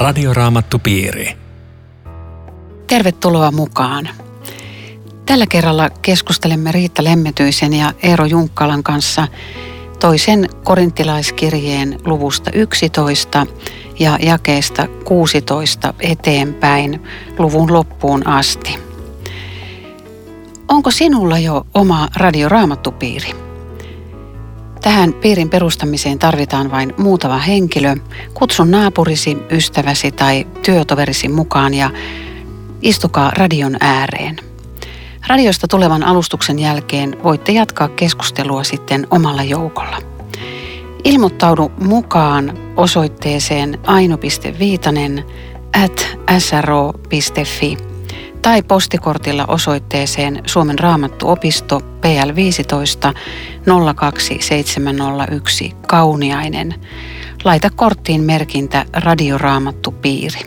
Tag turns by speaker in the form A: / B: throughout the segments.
A: Radioraamattupiiri.
B: Tervetuloa mukaan. Tällä kerralla keskustelemme Riitta Lemmetyisen ja Eero Junkkalan kanssa toisen korintilaiskirjeen luvusta 11 ja jakeesta 16 eteenpäin luvun loppuun asti. Onko sinulla jo oma radioraamattupiiri? Tähän piirin perustamiseen tarvitaan vain muutama henkilö. Kutsun naapurisi, ystäväsi tai työtoverisi mukaan ja istukaa radion ääreen. Radiosta tulevan alustuksen jälkeen voitte jatkaa keskustelua sitten omalla joukolla. Ilmoittaudu mukaan osoitteeseen aino.viitanen at sro.fi tai postikortilla osoitteeseen Suomen raamattuopisto PL 15 02701 Kauniainen. Laita korttiin merkintä Radioraamattupiiri.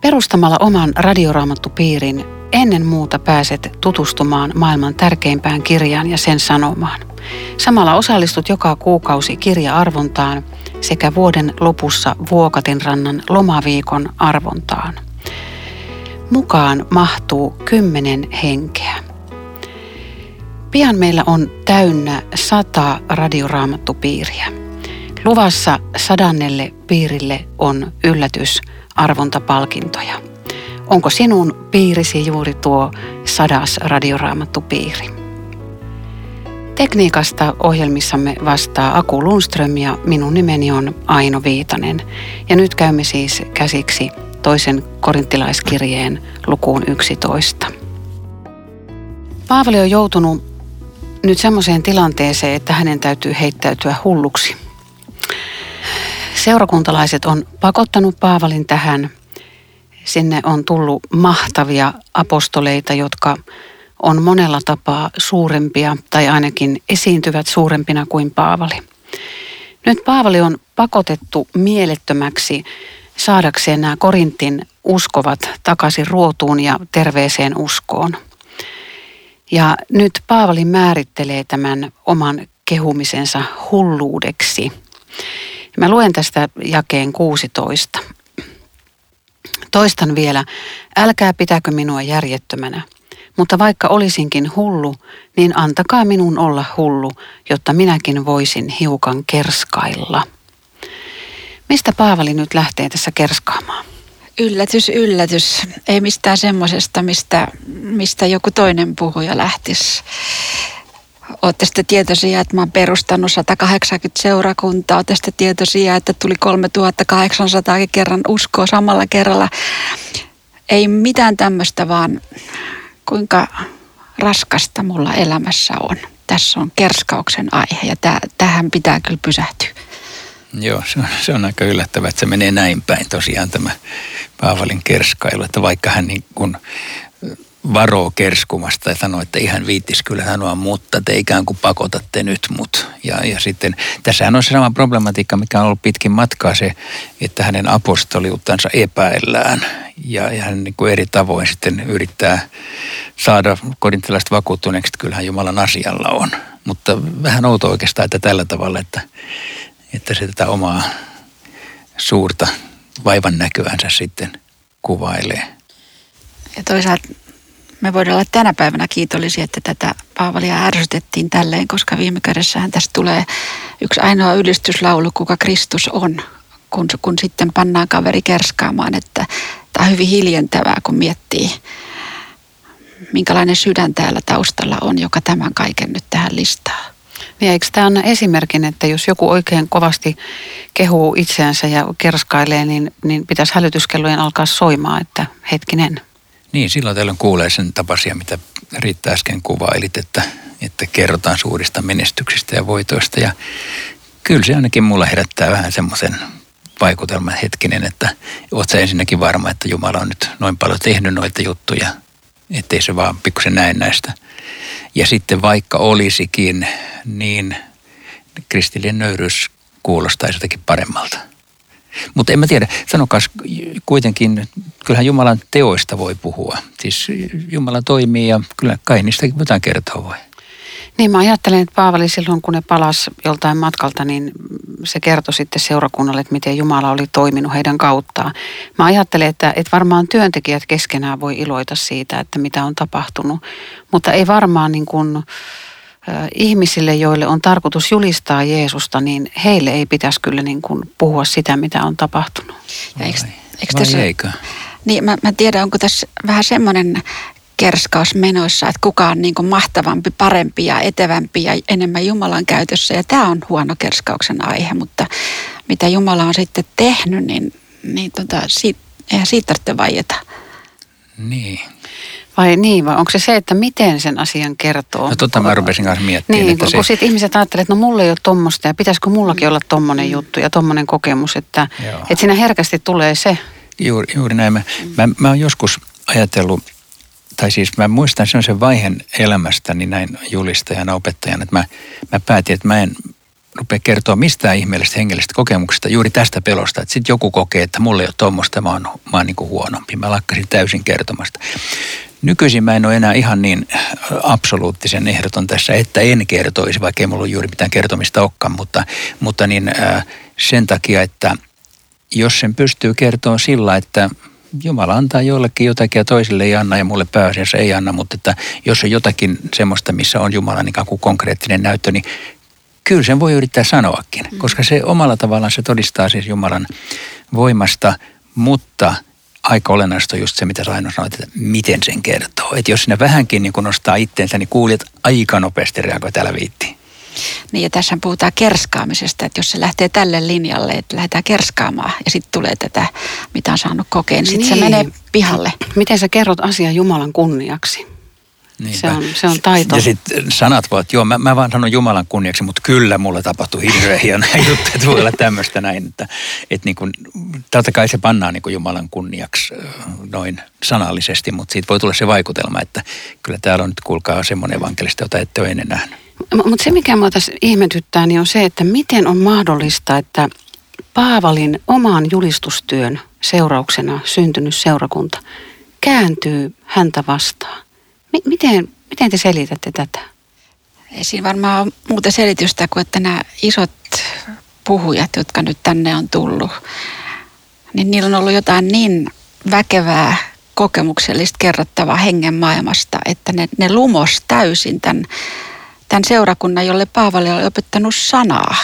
B: Perustamalla oman radioraamattupiirin ennen muuta pääset tutustumaan maailman tärkeimpään kirjaan ja sen sanomaan. Samalla osallistut joka kuukausi kirja-arvontaan sekä vuoden lopussa Vuokatinrannan lomaviikon arvontaan. Mukaan mahtuu kymmenen henkeä. Pian meillä on täynnä sata radioraamattupiiriä. Luvassa sadannelle piirille on yllätysarvontapalkintoja. Onko sinun piirisi juuri tuo sadas radioraamattupiiri? Tekniikasta ohjelmissamme vastaa Aku Lundström ja minun nimeni on Aino Viitanen. Ja nyt käymme siis käsiksi toisen korinttilaiskirjeen lukuun 11. Paavali on joutunut nyt semmoiseen tilanteeseen, että hänen täytyy heittäytyä hulluksi. Seurakuntalaiset on pakottanut Paavalin tähän. Sinne on tullut mahtavia apostoleita, jotka on monella tapaa suurempia tai ainakin esiintyvät suurempina kuin Paavali. Nyt Paavali on pakotettu mielettömäksi saadakseen nämä Korintin uskovat takaisin ruotuun ja terveeseen uskoon. Ja nyt Paavali määrittelee tämän oman kehumisensa hulluudeksi. Mä luen tästä jakeen 16. Toistan vielä, älkää pitäkö minua järjettömänä, mutta vaikka olisinkin hullu, niin antakaa minun olla hullu, jotta minäkin voisin hiukan kerskailla. Mistä Paavali nyt lähtee tässä kerskaamaan?
C: Yllätys, yllätys. Ei mistään semmoisesta, mistä, mistä joku toinen puhuja lähtisi. Olette sitten tietoisia, että mä oon perustanut 180 seurakuntaa. Olette sitten tietoisia, että tuli 3800 kerran uskoa samalla kerralla. Ei mitään tämmöistä, vaan kuinka raskasta mulla elämässä on. Tässä on kerskauksen aihe ja tähän pitää kyllä pysähtyä.
D: Joo, se on, se on aika yllättävää, että se menee näin päin tosiaan tämä Paavalin kerskailu, että vaikka hän niin kuin varoo kerskumasta ja sanoo, että ihan viittis kyllä sanoa, mutta te ikään kuin pakotatte nyt mut. Ja, ja sitten tässähän on se sama problematiikka, mikä on ollut pitkin matkaa se, että hänen apostoliuttansa epäillään ja, ja hän niin kuin eri tavoin sitten yrittää saada kodintilaiset vakuuttuneeksi, että kyllähän Jumalan asialla on. Mutta vähän outo oikeastaan, että tällä tavalla, että että se tätä omaa suurta vaivan näkyänsä sitten kuvailee.
C: Ja toisaalta me voidaan olla tänä päivänä kiitollisia, että tätä Paavalia ärsytettiin tälleen, koska viime kädessähän tästä tulee yksi ainoa ylistyslaulu, kuka Kristus on, kun, kun sitten pannaan kaveri kerskaamaan, että tämä on hyvin hiljentävää, kun miettii, minkälainen sydän täällä taustalla on, joka tämän kaiken nyt tähän listaa.
B: Niin eikö tämä anna esimerkin, että jos joku oikein kovasti kehuu itseänsä ja kerskailee, niin, niin pitäisi hälytyskellojen alkaa soimaan, että hetkinen.
D: Niin, silloin tällöin kuulee sen tapaisia, mitä Riitta äsken kuvailit, että, että kerrotaan suurista menestyksistä ja voitoista. Ja kyllä se ainakin mulla herättää vähän semmoisen vaikutelman hetkinen, että oot sä ensinnäkin varma, että Jumala on nyt noin paljon tehnyt noita juttuja, ettei se vaan pikkusen näe näistä – ja sitten vaikka olisikin, niin kristillinen nöyryys kuulostaisi jotenkin paremmalta. Mutta en mä tiedä, sanokas kuitenkin, kyllähän Jumalan teoista voi puhua. Siis Jumala toimii ja kyllä kai niistä jotain kertoa voi.
B: Niin mä ajattelen, että Paavali silloin kun ne palas joltain matkalta, niin se kertoi sitten seurakunnalle, että miten Jumala oli toiminut heidän kauttaan. Mä ajattelen, että, että varmaan työntekijät keskenään voi iloita siitä, että mitä on tapahtunut, mutta ei varmaan niin kuin, ihmisille, joille on tarkoitus julistaa Jeesusta, niin heille ei pitäisi kyllä niin kuin puhua sitä, mitä on tapahtunut.
C: Ja eikö,
D: eikö tässä, eikö?
C: Niin, mä, mä tiedän, onko tässä vähän semmoinen kerskaus menoissa, että kuka on niin kuin mahtavampi, parempi ja etevämpi ja enemmän Jumalan käytössä. Ja tämä on huono kerskauksen aihe, mutta mitä Jumala on sitten tehnyt, niin, niin tota, siitä, eihän siitä tarvitse vaieta.
D: Niin.
B: Vai niin, vai onko se se, että miten sen asian kertoo?
D: No tota mä rupesin kanssa miettimään.
B: Niin,
D: että
B: kun,
D: se...
B: kun sit ihmiset ajattelee, että no mulla ei ole tommosta ja pitäisikö mullakin olla tommonen juttu ja tommonen kokemus, että, että siinä herkästi tulee se.
D: Juuri, juuri näin. Mä, mä, mä oon joskus ajatellut tai siis mä muistan sen vaiheen elämästäni näin julistajana, opettajana, että mä, mä päätin, että mä en rupea kertoa mistään ihmeellisestä hengellisestä kokemuksesta juuri tästä pelosta, että sitten joku kokee, että mulla ei ole tuommoista, mä oon, mä oon niin kuin huonompi. Mä lakkasin täysin kertomasta. Nykyisin mä en ole enää ihan niin absoluuttisen ehdoton tässä, että en kertoisi, vaikka ei mulla ole juuri mitään kertomista olekaan, mutta, mutta niin, äh, sen takia, että jos sen pystyy kertoa sillä, että Jumala antaa jollekin jotakin ja toisille ei anna ja mulle pääasiassa ei anna, mutta että jos on jotakin semmoista, missä on Jumalan ikään kuin konkreettinen näyttö, niin kyllä sen voi yrittää sanoakin, mm. koska se omalla tavallaan se todistaa siis Jumalan voimasta, mutta aika olennaista on just se, mitä Raino sanoi, että miten sen kertoo. Että jos sinä vähänkin niin kun nostaa itteensä, niin kuulijat aika nopeasti reagoi täällä viittiin.
C: Niin ja tässä puhutaan kerskaamisesta, että jos se lähtee tälle linjalle, että lähdetään kerskaamaan ja sitten tulee tätä, mitä on saanut kokea, niin sitten niin. se menee pihalle.
B: Miten sä kerrot asiaa Jumalan kunniaksi? Niinpä. Se on, se on taito.
D: Ja sitten sanat voivat, joo, mä, mä vaan sanon Jumalan kunniaksi, mutta kyllä mulla tapahtui hirveän hieno juttu, että voi olla tämmöistä näin. Että, että niin kuin, totta kai se pannaan niin kuin Jumalan kunniaksi noin sanallisesti, mutta siitä voi tulla se vaikutelma, että kyllä täällä on nyt kuulkaa semmoinen evankelista, jota ette ole ennen nähnyt.
B: Mutta se, mikä minua tässä ihmetyttää, niin on se, että miten on mahdollista, että Paavalin oman julistustyön seurauksena syntynyt seurakunta kääntyy häntä vastaan. M- miten, miten te selitätte tätä?
C: Ei siinä varmaan ole muuta selitystä kuin, että nämä isot puhujat, jotka nyt tänne on tullut, niin niillä on ollut jotain niin väkevää kokemuksellista kerrottavaa hengen maailmasta, että ne, ne lumos täysin tämän tämän seurakunnan, jolle Paavali oli opettanut sanaa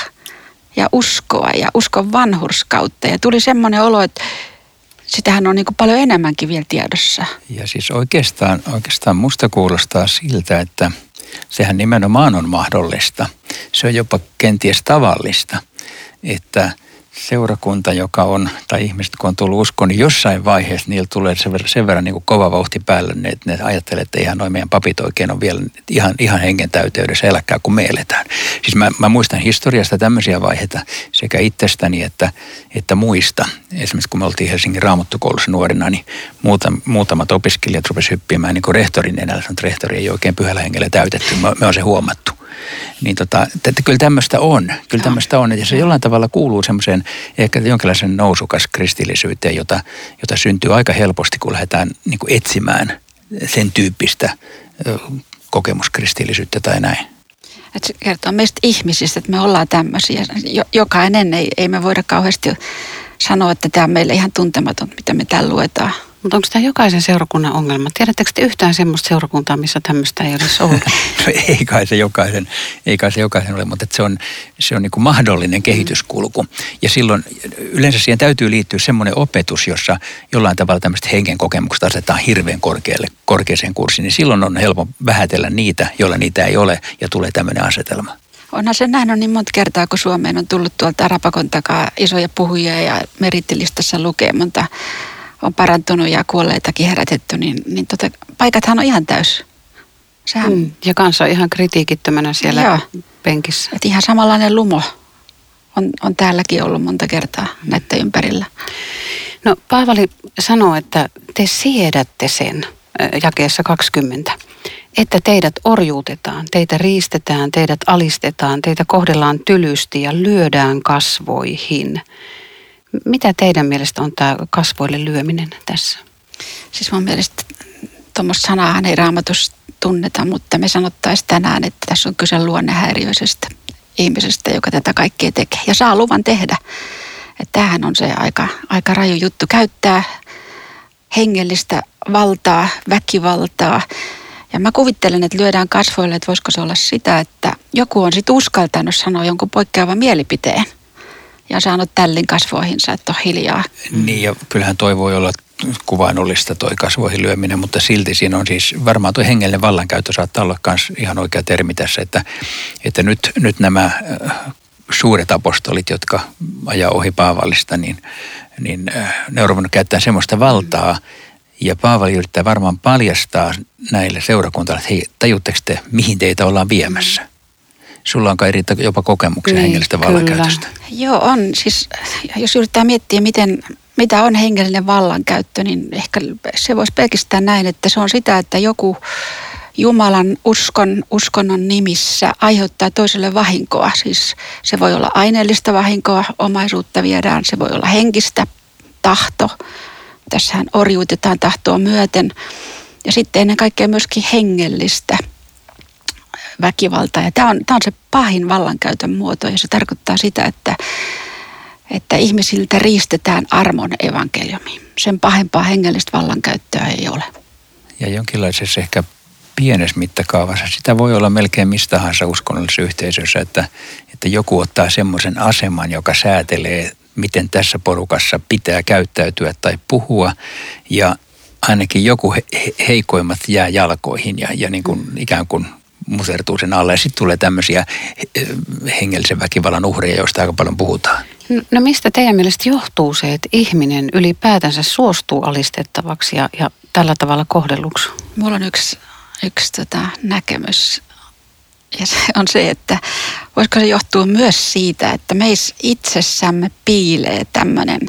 C: ja uskoa ja uskon vanhurskautta. Ja tuli semmoinen olo, että sitähän on niin kuin paljon enemmänkin vielä tiedossa.
D: Ja siis oikeastaan, oikeastaan musta kuulostaa siltä, että sehän nimenomaan on mahdollista. Se on jopa kenties tavallista, että seurakunta, joka on, tai ihmiset kun on tullut uskoon, niin jossain vaiheessa niillä tulee sen verran, sen verran niin kuin kova vauhti päälle, niin että ne ajattelee, että ihan noin meidän papit oikein on vielä ihan, ihan hengen täyteydessä eläkää, kun me eletään. Siis mä, mä muistan historiasta tämmöisiä vaiheita sekä itsestäni että, että muista. Esimerkiksi kun me oltiin Helsingin raamattukoulussa nuorina, niin muutam, muutamat opiskelijat rupesivat hyppimään niin kuin rehtorin enää, että rehtori ei oikein pyhällä hengellä täytetty. Me, me on se huomattu niin tota, että kyllä tämmöistä on. Kyllä tämmöistä on. Ja se jollain tavalla kuuluu semmoiseen ehkä jonkinlaisen nousukas kristillisyyteen, jota, jota syntyy aika helposti, kun lähdetään niin kuin etsimään sen tyyppistä kokemuskristillisyyttä tai näin.
C: Että se kertoo meistä ihmisistä, että me ollaan tämmöisiä. Jokainen ei, ei me voida kauheasti sanoa, että tämä on meille ihan tuntematon, mitä me täällä luetaan.
B: Mutta onko tämä jokaisen seurakunnan ongelma? Tiedättekö te yhtään semmoista seurakuntaa, missä tämmöistä ei olisi ollut?
D: no ei kai se jokaisen, ei kai se jokaisen ole, mutta se on, se on niin kuin mahdollinen kehityskulku. Ja silloin yleensä siihen täytyy liittyä semmoinen opetus, jossa jollain tavalla tämmöistä henken kokemukset asetetaan hirveän korkealle, korkeaseen kurssiin. Niin silloin on helppo vähätellä niitä, joilla niitä ei ole ja tulee tämmöinen asetelma.
C: Onhan se näin on niin monta kertaa, kun Suomeen on tullut tuolta Rapakon takaa isoja puhujia ja merittilistassa lukee monta on parantunut ja kuolleitakin herätetty, niin, niin tota, paikathan on ihan täys.
B: Sehän... Mm, ja kanssa ihan kritiikittömänä siellä Joo. penkissä.
C: Et ihan samanlainen lumo on, on täälläkin ollut monta kertaa näiden ympärillä.
B: No Paavali sanoo, että te siedätte sen jakeessa 20, että teidät orjuutetaan, teitä riistetään, teidät alistetaan, teitä kohdellaan tylysti ja lyödään kasvoihin – mitä teidän mielestä on tämä kasvoille lyöminen tässä?
C: Siis mun mielestä tuommoista sanaahan ei raamatus tunneta, mutta me sanottaisiin tänään, että tässä on kyse luonnehäiriöisestä ihmisestä, joka tätä kaikkea tekee ja saa luvan tehdä. Että tämähän on se aika, aika raju juttu. Käyttää hengellistä valtaa, väkivaltaa. Ja mä kuvittelen, että lyödään kasvoille, että voisiko se olla sitä, että joku on sitten uskaltanut sanoa jonkun poikkeavan mielipiteen ja saanut tällin kasvoihinsa, että on hiljaa.
D: Niin ja kyllähän toi voi olla kuvainnollista toi kasvoihin lyöminen, mutta silti siinä on siis varmaan tuo hengellinen vallankäyttö saattaa olla myös ihan oikea termi tässä, että, että nyt, nyt nämä äh, suuret apostolit, jotka ajaa ohi Paavallista, niin, niin äh, ne on ruvennut käyttää semmoista valtaa, ja Paavali yrittää varmaan paljastaa näille seurakuntaille, että hei, tajutteko te, mihin teitä ollaan viemässä? Sulla on kai jopa kokemuksia niin, hengellistä vallankäytöstä.
C: Joo, on. Siis, jos yrittää miettiä, miten, mitä on hengellinen vallankäyttö, niin ehkä se voisi pelkistää näin, että se on sitä, että joku Jumalan uskon, uskonnon nimissä aiheuttaa toiselle vahinkoa. Siis se voi olla aineellista vahinkoa, omaisuutta viedään, se voi olla henkistä tahto. Tässähän orjuutetaan tahtoa myöten. Ja sitten ennen kaikkea myöskin hengellistä väkivaltaa. Ja tämä on, tämä on se pahin vallankäytön muoto ja se tarkoittaa sitä, että, että ihmisiltä riistetään armon evankeliumi. Sen pahempaa hengellistä vallankäyttöä ei ole.
D: Ja jonkinlaisessa ehkä pienessä mittakaavassa. Sitä voi olla melkein mistä tahansa uskonnollisessa yhteisössä, että, että joku ottaa semmoisen aseman, joka säätelee, miten tässä porukassa pitää käyttäytyä tai puhua. Ja ainakin joku he, heikoimmat jää jalkoihin ja, ja niin kuin ikään kuin musertuu sen alle. Ja sitten tulee tämmöisiä eh, hengellisen väkivallan uhreja, joista aika paljon puhutaan.
B: No mistä teidän mielestä johtuu se, että ihminen ylipäätänsä suostuu alistettavaksi ja, ja tällä tavalla kohdelluksi?
C: Mulla on yksi, yksi tota näkemys ja se on se, että voisiko se johtua myös siitä, että meissä itsessämme piilee tämmöinen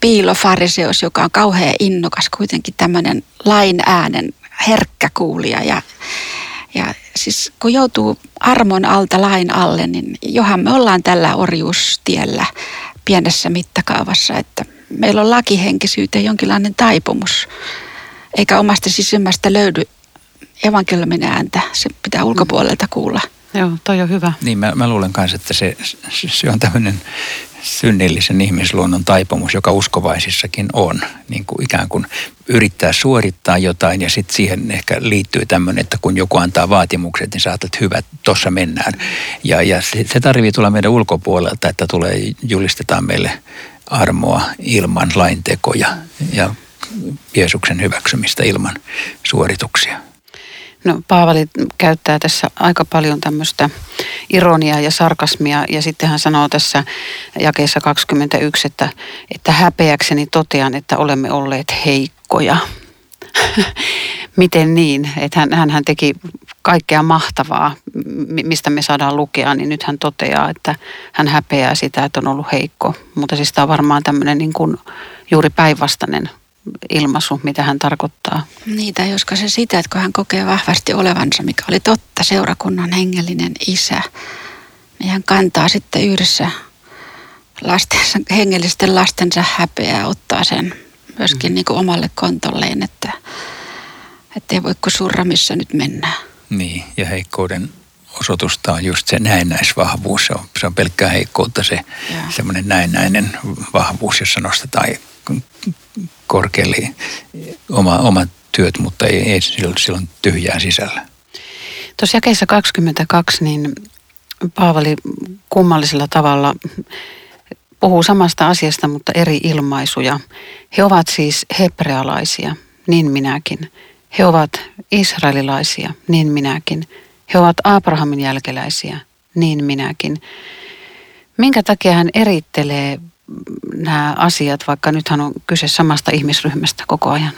C: piilofariseus, joka on kauhean innokas, kuitenkin tämmöinen lain äänen herkkä kuulija ja ja siis kun joutuu armon alta lain alle, niin johan me ollaan tällä orjuustiellä pienessä mittakaavassa, että meillä on lakihenkisyyteen jonkinlainen taipumus, eikä omasta sisimmästä löydy evankeliumin ääntä. Se pitää ulkopuolelta kuulla.
B: Joo, toi on hyvä.
D: Niin, mä, mä luulen kanssa, että se, se on tämmöinen synnillisen ihmisluonnon taipumus, joka uskovaisissakin on. Niin kuin ikään kuin yrittää suorittaa jotain ja sitten siihen ehkä liittyy tämmöinen, että kun joku antaa vaatimukset, niin sä että hyvä, tuossa mennään. Ja, ja se, se tarvii tulla meidän ulkopuolelta, että tulee, julistetaan meille armoa ilman laintekoja ja Jeesuksen hyväksymistä ilman suorituksia.
B: No Paavali käyttää tässä aika paljon tämmöistä ironiaa ja sarkasmia ja sitten hän sanoo tässä jakeessa 21, että, että häpeäkseni totean, että olemme olleet heikkoja. Miten niin? Että hän, hän, hän teki kaikkea mahtavaa, mistä me saadaan lukea, niin nyt hän toteaa, että hän häpeää sitä, että on ollut heikko. Mutta siis tämä on varmaan tämmöinen niin kuin juuri päinvastainen ilmaisu, mitä hän tarkoittaa.
C: Niitä, joska se sitä, että kun hän kokee vahvasti olevansa, mikä oli totta, seurakunnan hengellinen isä, niin hän kantaa sitten yhdessä lastensa, hengellisten lastensa häpeää, ottaa sen myöskin mm. niin kuin omalle kontolleen, että ei voi kuin surra, missä nyt mennään.
D: Niin, ja heikkouden osoitusta on just se näennäisvahvuus. Se on, se on pelkkää heikkoutta, se semmoinen näennäinen vahvuus, jossa nostetaan korkealle oma, omat työt, mutta ei, ei silloin, silloin tyhjää sisällä.
B: Tuossa jakeessa 22 niin Paavali kummallisella tavalla puhuu samasta asiasta, mutta eri ilmaisuja. He ovat siis hebrealaisia, niin minäkin. He ovat israelilaisia, niin minäkin. He ovat Abrahamin jälkeläisiä, niin minäkin. Minkä takia hän erittelee nämä asiat, vaikka nythän on kyse samasta ihmisryhmästä koko ajan?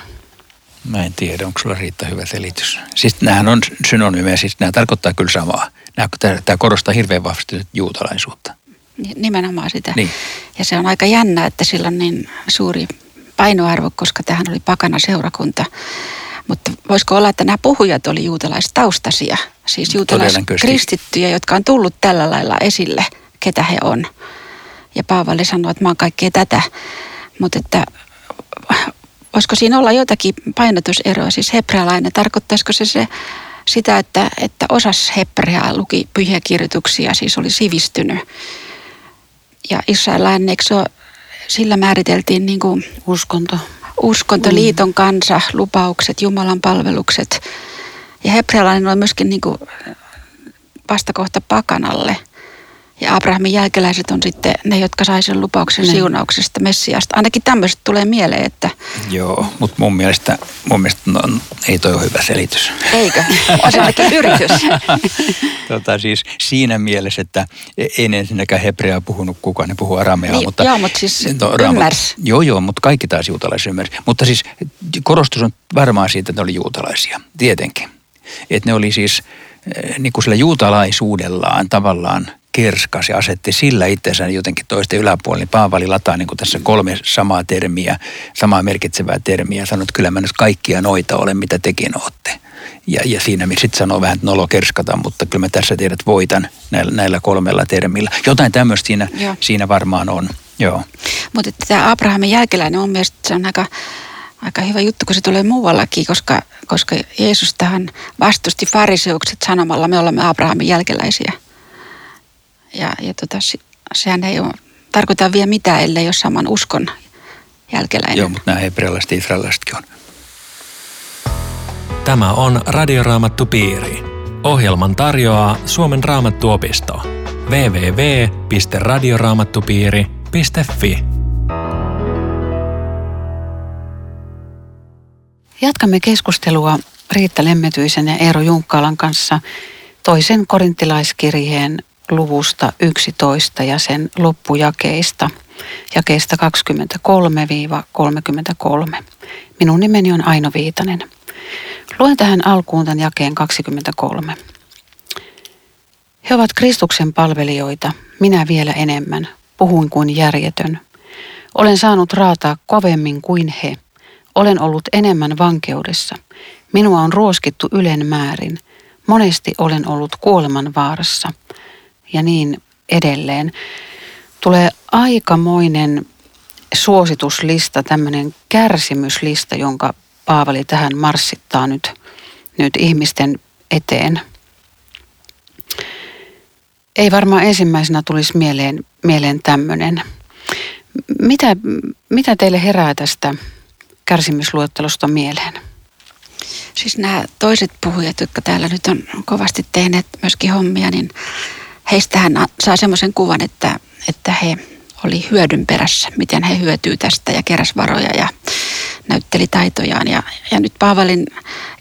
D: Mä en tiedä, onko sulla riittävä hyvä selitys. Siis nämähän on synonyymejä, siis nämä tarkoittaa kyllä samaa. Tämä korostaa hirveän vahvasti juutalaisuutta.
C: Nimenomaan sitä. Niin. Ja se on aika jännä, että sillä on niin suuri painoarvo, koska tähän oli pakana seurakunta. Mutta voisiko olla, että nämä puhujat oli juutalaistaustaisia, siis juutalaiskristittyjä, jotka on tullut tällä lailla esille, ketä he on. Ja Paavali sanoi, että mä oon kaikkea tätä. Mutta että voisiko siinä olla jotakin painotuseroa, siis hebrealainen, tarkoittaisiko se se sitä, että, että osas hebreaa, luki pyhiä kirjoituksia, siis oli sivistynyt. Ja israelainen, eikö se ole, sillä määriteltiin niin kuin
B: Uskonto.
C: uskonto, liiton kansa, lupaukset, Jumalan palvelukset. Ja hebrealainen oli myöskin niin kuin vastakohta pakanalle. Ja Abrahamin jälkeläiset on sitten ne, jotka sai sen lupauksen
B: Niin.
C: siunauksesta Messiasta. Ainakin tämmöiset tulee mieleen, että
D: Joo, mutta mun mielestä, mun mielestä no, ei toi ole hyvä selitys.
C: eikö? On se ainakin yritys.
D: tota, siis siinä mielessä, että ei ne ensinnäkään hebreaa puhunut kukaan, ne puhuu arameaa.
C: Niin,
D: mutta,
C: joo, mutta siis
D: Raamattu-
C: ymmärsi.
D: Joo, joo, mutta kaikki taas juutalaiset ymmärsi. Mutta siis korostus on varmaan siitä, että ne oli juutalaisia, tietenkin. Että ne oli siis eh, niin kuin sillä juutalaisuudellaan tavallaan kerskas ja asetti sillä itsensä jotenkin toisten yläpuolelle. Niin Paavali lataa niin kuin tässä kolme samaa termiä, samaa merkitsevää termiä sanoi, että kyllä mä nyt kaikkia noita olen, mitä tekin olette. Ja, ja siinä sitten sanoo vähän, että nolo kerskata, mutta kyllä mä tässä tiedät voitan näillä, näillä kolmella termillä. Jotain tämmöistä siinä,
C: Joo.
D: siinä varmaan on, joo.
C: Mutta tämä Abrahamin jälkeläinen on mielestäni se on aika, aika hyvä juttu, kun se tulee muuallakin, koska, koska Jeesus tähän vastusti fariseukset sanomalla, me olemme Abrahamin jälkeläisiä. Ja, ja tota, se- sehän ei ole, tarkoita vielä mitään, ellei ole saman uskon jälkeläinen.
D: Joo, mutta nämä hebrealaiset ja israelilaisetkin on.
A: Tämä on Radioraamattu Piiri. Ohjelman tarjoaa Suomen Raamattuopisto. www.radioraamattupiiri.fi
B: Jatkamme keskustelua Riitta Lemmetyisen ja Eero Junkkaalan kanssa toisen korintilaiskirjeen luvusta 11 ja sen loppujakeista, jakeista 23-33. Minun nimeni on Aino Viitanen. Luen tähän alkuun tämän jakeen 23. He ovat Kristuksen palvelijoita, minä vielä enemmän, puhuin kuin järjetön. Olen saanut raataa kovemmin kuin he. Olen ollut enemmän vankeudessa. Minua on ruoskittu ylen määrin. Monesti olen ollut kuoleman vaarassa. Ja niin edelleen. Tulee aikamoinen suosituslista, tämmöinen kärsimyslista, jonka Paavali tähän marssittaa nyt, nyt ihmisten eteen. Ei varmaan ensimmäisenä tulisi mieleen, mieleen tämmöinen. Mitä, mitä teille herää tästä kärsimysluettelosta mieleen?
C: Siis nämä toiset puhujat, jotka täällä nyt on kovasti tehneet myöskin hommia, niin heistähän a- saa semmoisen kuvan, että, että he oli hyödyn perässä, miten he hyötyy tästä ja keräs varoja ja näytteli taitojaan. Ja, ja nyt Paavalin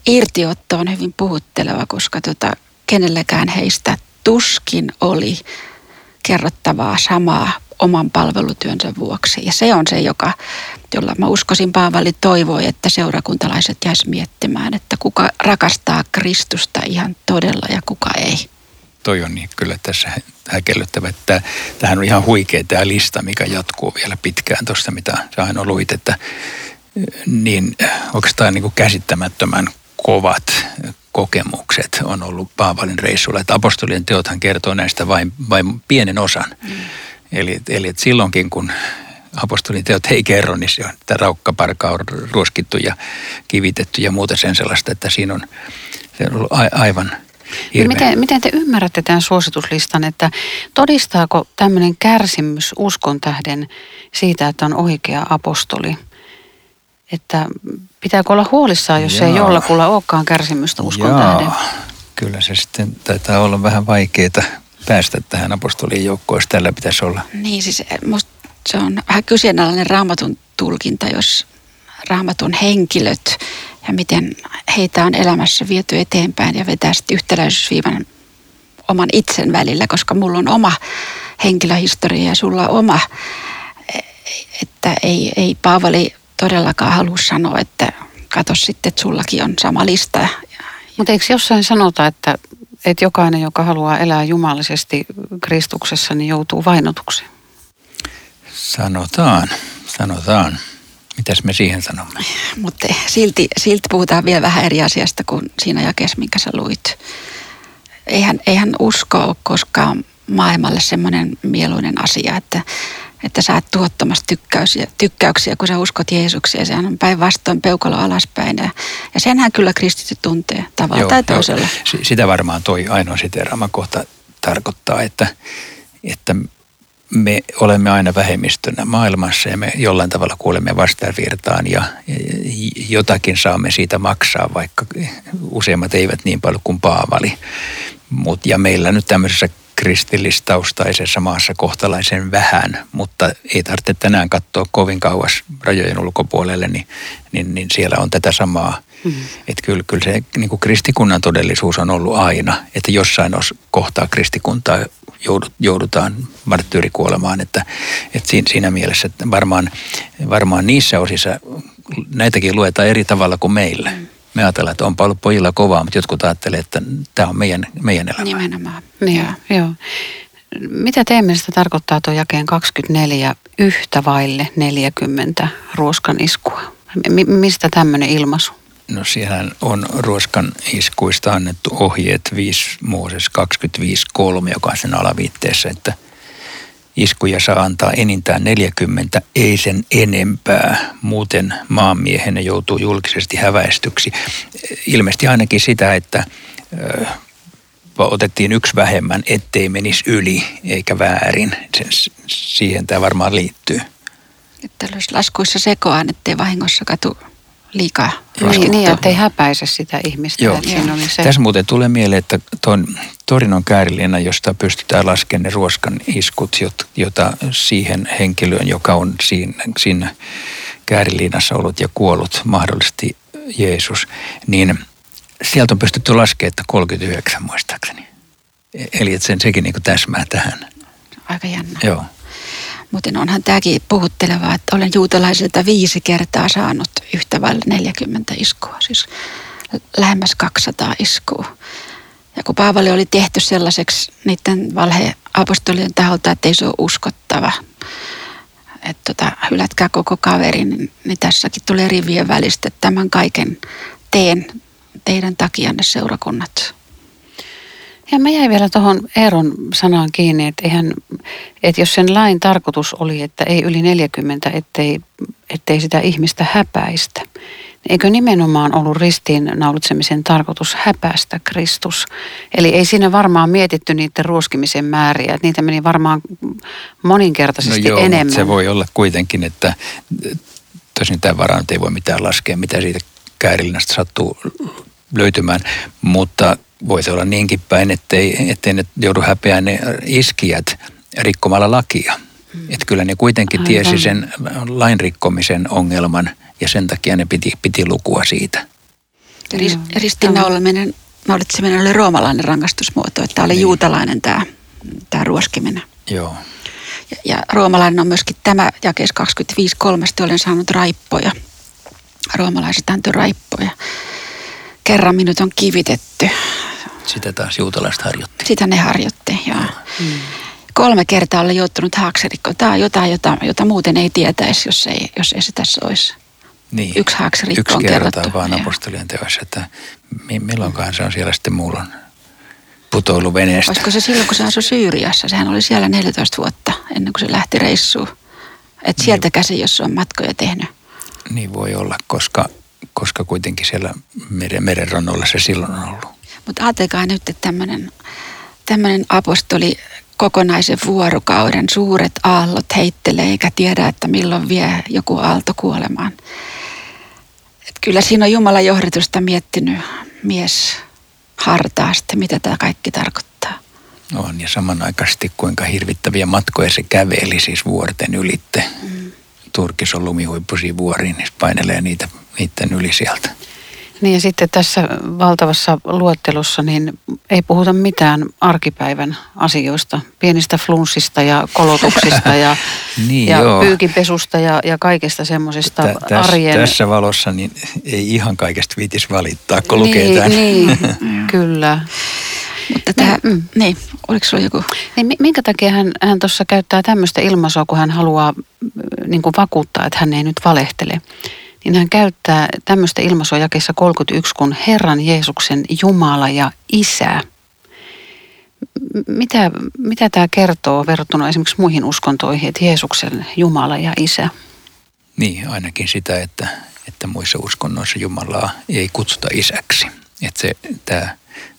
C: irtiotto on hyvin puhutteleva, koska tota, kenelläkään heistä tuskin oli kerrottavaa samaa oman palvelutyönsä vuoksi. Ja se on se, joka, jolla mä uskoisin Paavali toivoi, että seurakuntalaiset jäis miettimään, että kuka rakastaa Kristusta ihan todella ja kuka ei.
D: Toi on niin kyllä tässä häkellyttävä, että tämähän on ihan huikea tämä lista, mikä jatkuu vielä pitkään tuosta, mitä sä aina luit, että niin oikeastaan niin kuin käsittämättömän kovat kokemukset on ollut Paavalin reissulla. Että apostolien teothan kertoo näistä vain, vain pienen osan. Mm. Eli, eli että silloinkin, kun apostolin teot ei kerro, niin se on, että raukkaparka on ruoskittu ja kivitetty ja muuta sen sellaista, että siinä on, se on ollut a, aivan
B: Niin miten, miten te ymmärrätte tämän suosituslistan, että todistaako tämmöinen kärsimys uskon tähden siitä, että on oikea apostoli? Että pitääkö olla huolissaan, jos ei
D: Jaa.
B: jollakulla olekaan kärsimystä uskon
D: Jaa,
B: tähden?
D: Kyllä se sitten taitaa olla vähän vaikeaa päästä tähän apostolien joukkoon, jos tällä pitäisi olla.
C: Niin siis musta se on vähän kyseenalainen raamatun tulkinta, jos raamatun henkilöt ja miten heitä on elämässä viety eteenpäin ja vetää sitten yhtäläisyysviivan oman itsen välillä, koska mulla on oma henkilöhistoria ja sulla on oma, että ei, ei Paavali todellakaan halua sanoa, että kato sitten, että sullakin on sama lista.
B: Mutta eikö jossain sanota, että, että jokainen, joka haluaa elää jumalisesti Kristuksessa, niin joutuu vainotukseen?
D: Sanotaan, sanotaan. Mitäs me siihen sanomme?
C: Mutta silti, silti puhutaan vielä vähän eri asiasta kuin siinä jakeessa, minkä sä luit. Eihän, eihän usko ole koskaan maailmalle semmoinen mieluinen asia, että, että saat tuottamassa tykkäyksiä, tykkäyksiä, kun sä uskot Jeesukseen. Sehän on päinvastoin peukalo alaspäin. Ja, ja senhän kyllä kristitty tuntee tavalla joo, tai toisella.
D: Joo. Sitä varmaan toi ainoa siteraama kohta tarkoittaa, että, että me olemme aina vähemmistönä maailmassa ja me jollain tavalla kuulemme vastavirtaan ja jotakin saamme siitä maksaa, vaikka useimmat eivät niin paljon kuin Paavali. Mut, ja meillä nyt tämmöisessä kristillistaustaisessa maassa kohtalaisen vähän, mutta ei tarvitse tänään katsoa kovin kauas rajojen ulkopuolelle, niin, niin, niin siellä on tätä samaa. Mm-hmm. Että kyllä, kyllä se niin kuin kristikunnan todellisuus on ollut aina, että jossain os, kohtaa kristikuntaa joudutaan marttyyrikuolemaan, että, että siinä, mielessä että varmaan, varmaan niissä osissa näitäkin luetaan eri tavalla kuin meillä. Mm me ajatellaan, että onpa ollut pojilla kovaa, mutta jotkut ajattelee, että tämä on meidän, meidän elämä.
C: Nimenomaan.
B: Niin, joo. joo. Mitä teemme sitä tarkoittaa tuo jakeen 24 yhtä vaille 40 ruoskan iskua? M- mistä tämmöinen ilmaisu?
D: No siellä on ruoskan iskuista annettu ohjeet 5 Mooses 25.3, joka on sen alaviitteessä, että – Iskuja saa antaa enintään 40, ei sen enempää. Muuten maanmiehenne joutuu julkisesti häväistyksi. Ilmeisesti ainakin sitä, että ö, otettiin yksi vähemmän, ettei menisi yli eikä väärin. Sen, siihen tämä varmaan liittyy.
C: Että laskuissa sekoaan, ettei vahingossa katu liikaa
B: niin, niin, ettei häpäise sitä ihmistä.
D: Joo. Siinä oli se. Tässä muuten tulee mieleen, että tuon Torinon kääriliina, josta pystytään laskemaan ne ruoskan iskut, jota siihen henkilöön, joka on siinä, siinä kääriliinassa ollut ja kuollut, mahdollisesti Jeesus, niin sieltä on pystytty laskemaan, että 39 muistaakseni. E- eli että sen sekin niin täsmää tähän.
C: Aika jännä.
D: Joo.
C: Mutta onhan tämäkin puhuttelevaa, että olen juutalaisilta viisi kertaa saanut yhtä vailla 40 iskua, siis lähemmäs 200 iskua. Ja kun Paavali oli tehty sellaiseksi niiden valheapostolien taholta, että ei se ole uskottava, että tota, hylätkää koko kaveri, niin, niin tässäkin tulee rivien välistä, että tämän kaiken teen teidän takianne seurakunnat.
B: Ja mä jäin vielä tuohon Eeron sanaan kiinni, että, eihän, että jos sen lain tarkoitus oli, että ei yli 40, ettei, ettei sitä ihmistä häpäistä, niin eikö nimenomaan ollut ristiinnaulitsemisen tarkoitus häpäistä Kristus? Eli ei siinä varmaan mietitty niiden ruoskimisen määriä, että niitä meni varmaan moninkertaisesti no joo, enemmän.
D: se voi olla kuitenkin, että tosin tämä varaan ei voi mitään laskea, mitä siitä käärillinnästä sattuu löytymään, mutta voisi olla niinkin päin, ettei, ettei ne joudu häpeään ne iskijät rikkomalla lakia. Mm. Että kyllä ne kuitenkin Aivan. tiesi sen lain rikkomisen ongelman ja sen takia ne piti, piti lukua siitä.
C: Ris, ristinnaulaminen, naulitseminen oli roomalainen rangaistusmuoto, että tämä oli niin. juutalainen tämä, tämä ruoskiminen.
D: Joo.
C: Ja, ja roomalainen on myöskin tämä jakees 25.3. olen saanut raippoja. Roomalaiset antoi raippoja kerran minut on kivitetty.
D: Sitä taas juutalaiset harjoitti.
C: Sitä ne harjoitti, joo. Mm. Kolme kertaa olen joutunut haaksirikkoon. Tämä on jotain, jota, jota muuten ei tietäisi, jos ei, jos ei se tässä olisi.
D: Niin.
C: Yksi haaksirikko
D: Yksi
C: on kerrottu.
D: vaan apostolien teoissa, että milloinkaan se on siellä sitten muulon putoilu veneestä.
C: Olisiko se silloin, kun se asui Syyriassa? Sehän oli siellä 14 vuotta ennen kuin se lähti reissuun. Että sieltä niin. käsin, jos on matkoja tehnyt.
D: Niin voi olla, koska koska kuitenkin siellä meren, merenrannoilla se silloin on ollut.
C: Mutta ajatelkaa nyt, että tämmöinen apostoli kokonaisen vuorokauden, suuret aallot heittelee eikä tiedä, että milloin vie joku aalto kuolemaan. Et kyllä siinä on Jumalan johdatusta miettinyt mies hartaasti, mitä tämä kaikki tarkoittaa.
D: On ja samanaikaisesti kuinka hirvittäviä matkoja se käveli siis vuorten ylitte. Mm. Turkis on lumihuippuisia vuoriin, niin painelee niitä niiden yli sieltä.
B: Niin ja sitten tässä valtavassa luettelossa niin ei puhuta mitään arkipäivän asioista, pienistä flunssista ja kolotuksista ja, niin, ja pyykinpesusta ja, ja kaikesta semmoisesta arjen...
D: Tässä valossa niin ei ihan kaikesta viitis valittaa, kun niin, lukee tämän.
B: Niin, kyllä.
C: Mutta tämä, niin, mm. niin, oliko sulla joku?
B: Niin, minkä takia hän, hän tuossa käyttää tämmöistä ilmaisua, kun hän haluaa niin kuin vakuuttaa, että hän ei nyt valehtele niin hän käyttää tämmöistä ilmaisua jakeessa 31 kuin Herran Jeesuksen Jumala ja Isä. Mitä, mitä tämä kertoo verrattuna esimerkiksi muihin uskontoihin, että Jeesuksen Jumala ja Isä?
D: Niin, ainakin sitä, että, että muissa uskonnoissa Jumalaa ei kutsuta isäksi. Että se, tämä,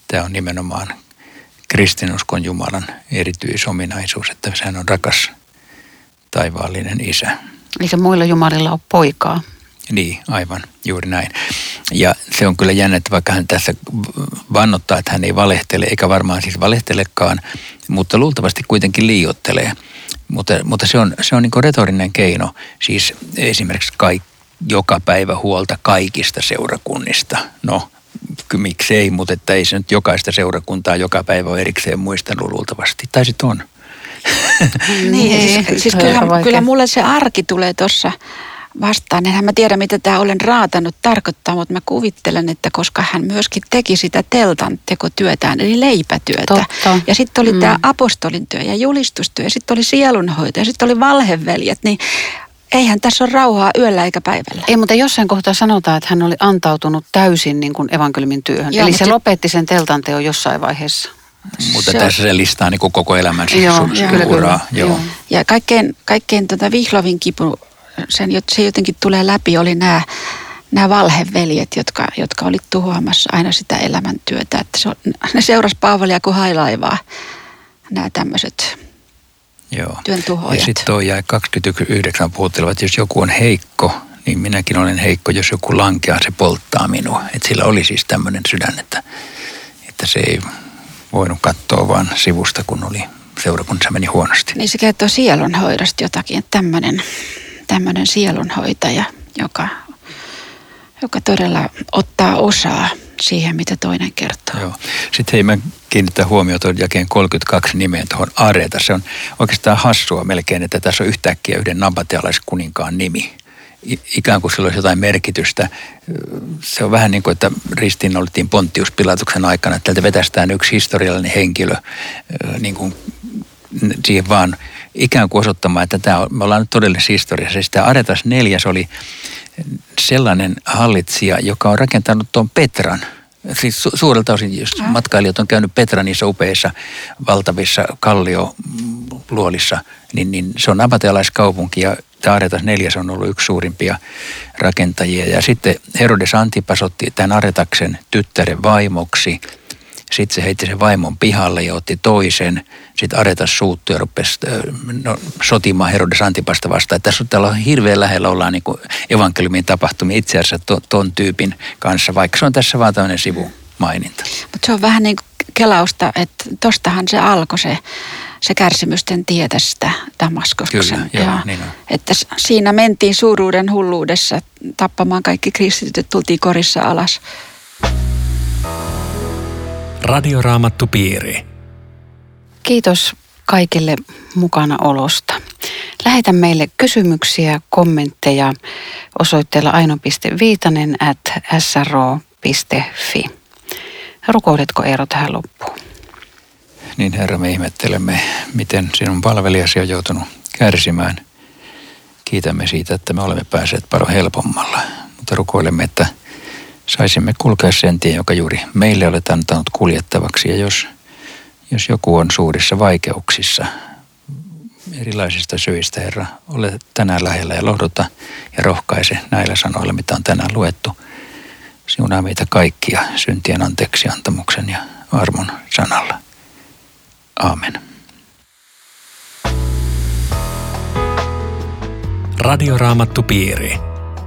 D: tämä on nimenomaan kristinuskon Jumalan erityisominaisuus, että sehän on rakas taivaallinen isä.
B: Eli se muilla jumalilla on poikaa.
D: Niin, aivan, juuri näin. Ja se on kyllä jännä, että vaikka hän tässä vannottaa, että hän ei valehtele, eikä varmaan siis valehtelekaan, mutta luultavasti kuitenkin liiottelee. Mutta, mutta se on, se on niin retorinen keino, siis esimerkiksi kaik, joka päivä huolta kaikista seurakunnista. No, miksei, mutta että ei se nyt jokaista seurakuntaa joka päivä ole erikseen muistanut luultavasti. Tai sitten on.
C: niin, siis, siis kyllä, kyllä mulle se arki tulee tuossa vastaan. Enhän mä tiedä, mitä tämä olen raatanut tarkoittaa, mutta mä kuvittelen, että koska hän myöskin teki sitä teltan tekotyötään, eli leipätyötä. Totta. Ja sitten oli mm. tämä apostolin työ ja julistustyö, ja sitten oli sielunhoito, ja sitten oli valheveljet, niin eihän tässä ole rauhaa yöllä eikä päivällä.
B: Ei, mutta jossain kohtaa sanotaan, että hän oli antautunut täysin niin kuin evankeliumin työhön. Joo, Eli se lopetti sen teltan teon jossain vaiheessa.
D: Mutta se tässä se listaa niin koko elämänsä joo, su- kyllä, uraa. Kyllä. Joo.
C: Ja kaikkein, kaikkein tota vihlovin kipu, sen, se jotenkin tulee läpi, oli nämä nämä valheveljet, jotka, jotka oli tuhoamassa aina sitä elämäntyötä. Että se ne seurasi Paavalia kuin hailaivaa, nämä tämmöiset
D: Joo. työn tuhoajat. Ja sitten tuo jäi 29 puhuttelevat, että jos joku on heikko, niin minäkin olen heikko. Jos joku lankeaa, se polttaa minua. Että sillä oli siis tämmöinen sydän, että, että se ei voinut katsoa vaan sivusta, kun oli seurakunnassa meni huonosti.
C: Niin se kertoo sielunhoidosta jotakin, että tämmöinen, tämmöinen sielunhoitaja, joka, joka todella ottaa osaa siihen, mitä toinen kertoo.
D: Joo. Sitten hei, mä kiinnitän huomiota jakeen 32 nimeen tuohon Areeta. Se on oikeastaan hassua melkein, että tässä on yhtäkkiä yhden nabatialaiskuninkaan nimi ikään kuin sillä olisi jotain merkitystä. Se on vähän niin kuin, että ristiinnaulittiin Pontius Pilatuksen aikana, että täältä vetästään yksi historiallinen henkilö niin kuin siihen vaan ikään kuin osoittamaan, että tämä on, me ollaan nyt todellisessa historiassa. Sitä Aretas neljäs oli sellainen hallitsija, joka on rakentanut tuon Petran – siis su- suurelta osin, jos matkailijat on käynyt Petranissa upeissa valtavissa kallioluolissa, niin, niin se on abatealaiskaupunki ja Aretas neljäs on ollut yksi suurimpia rakentajia. Ja sitten Herodes Antipas otti tämän Aretaksen tyttären vaimoksi. Sitten se heitti sen vaimon pihalle ja otti toisen. Sitten Aretas suuttui ja rupesi no, sotimaan Herodes Antipasta vastaan. Tässä on täällä hirveän lähellä ollaan niin evankeliumin tapahtumia itse asiassa ton, ton tyypin kanssa, vaikka se on tässä vaan tämmöinen sivumaininta.
C: Mutta se on vähän niin kuin kelausta, että tostahan se alkoi se se kärsimysten tie tästä Damaskoksen.
D: Kyllä, joo, niin on.
C: Että siinä mentiin suuruuden hulluudessa tappamaan kaikki kristityt, tultiin korissa alas.
A: Radioraamattu piiri.
B: Kiitos kaikille mukana olosta. Lähetä meille kysymyksiä, kommentteja osoitteella aino.viitanen at sro.fi. Rukoiletko Eero tähän loppuun?
D: niin Herra, me ihmettelemme, miten sinun palvelijasi on joutunut kärsimään. Kiitämme siitä, että me olemme päässeet paljon helpommalla, mutta rukoilemme, että saisimme kulkea sen tien, joka juuri meille olet antanut kuljettavaksi. Ja jos, jos joku on suurissa vaikeuksissa, erilaisista syistä, Herra, ole tänään lähellä ja lohduta ja rohkaise näillä sanoilla, mitä on tänään luettu. Siunaa meitä kaikkia syntien anteeksi antamuksen ja armon sanalla. Aamen.
A: Radioraamattupiiri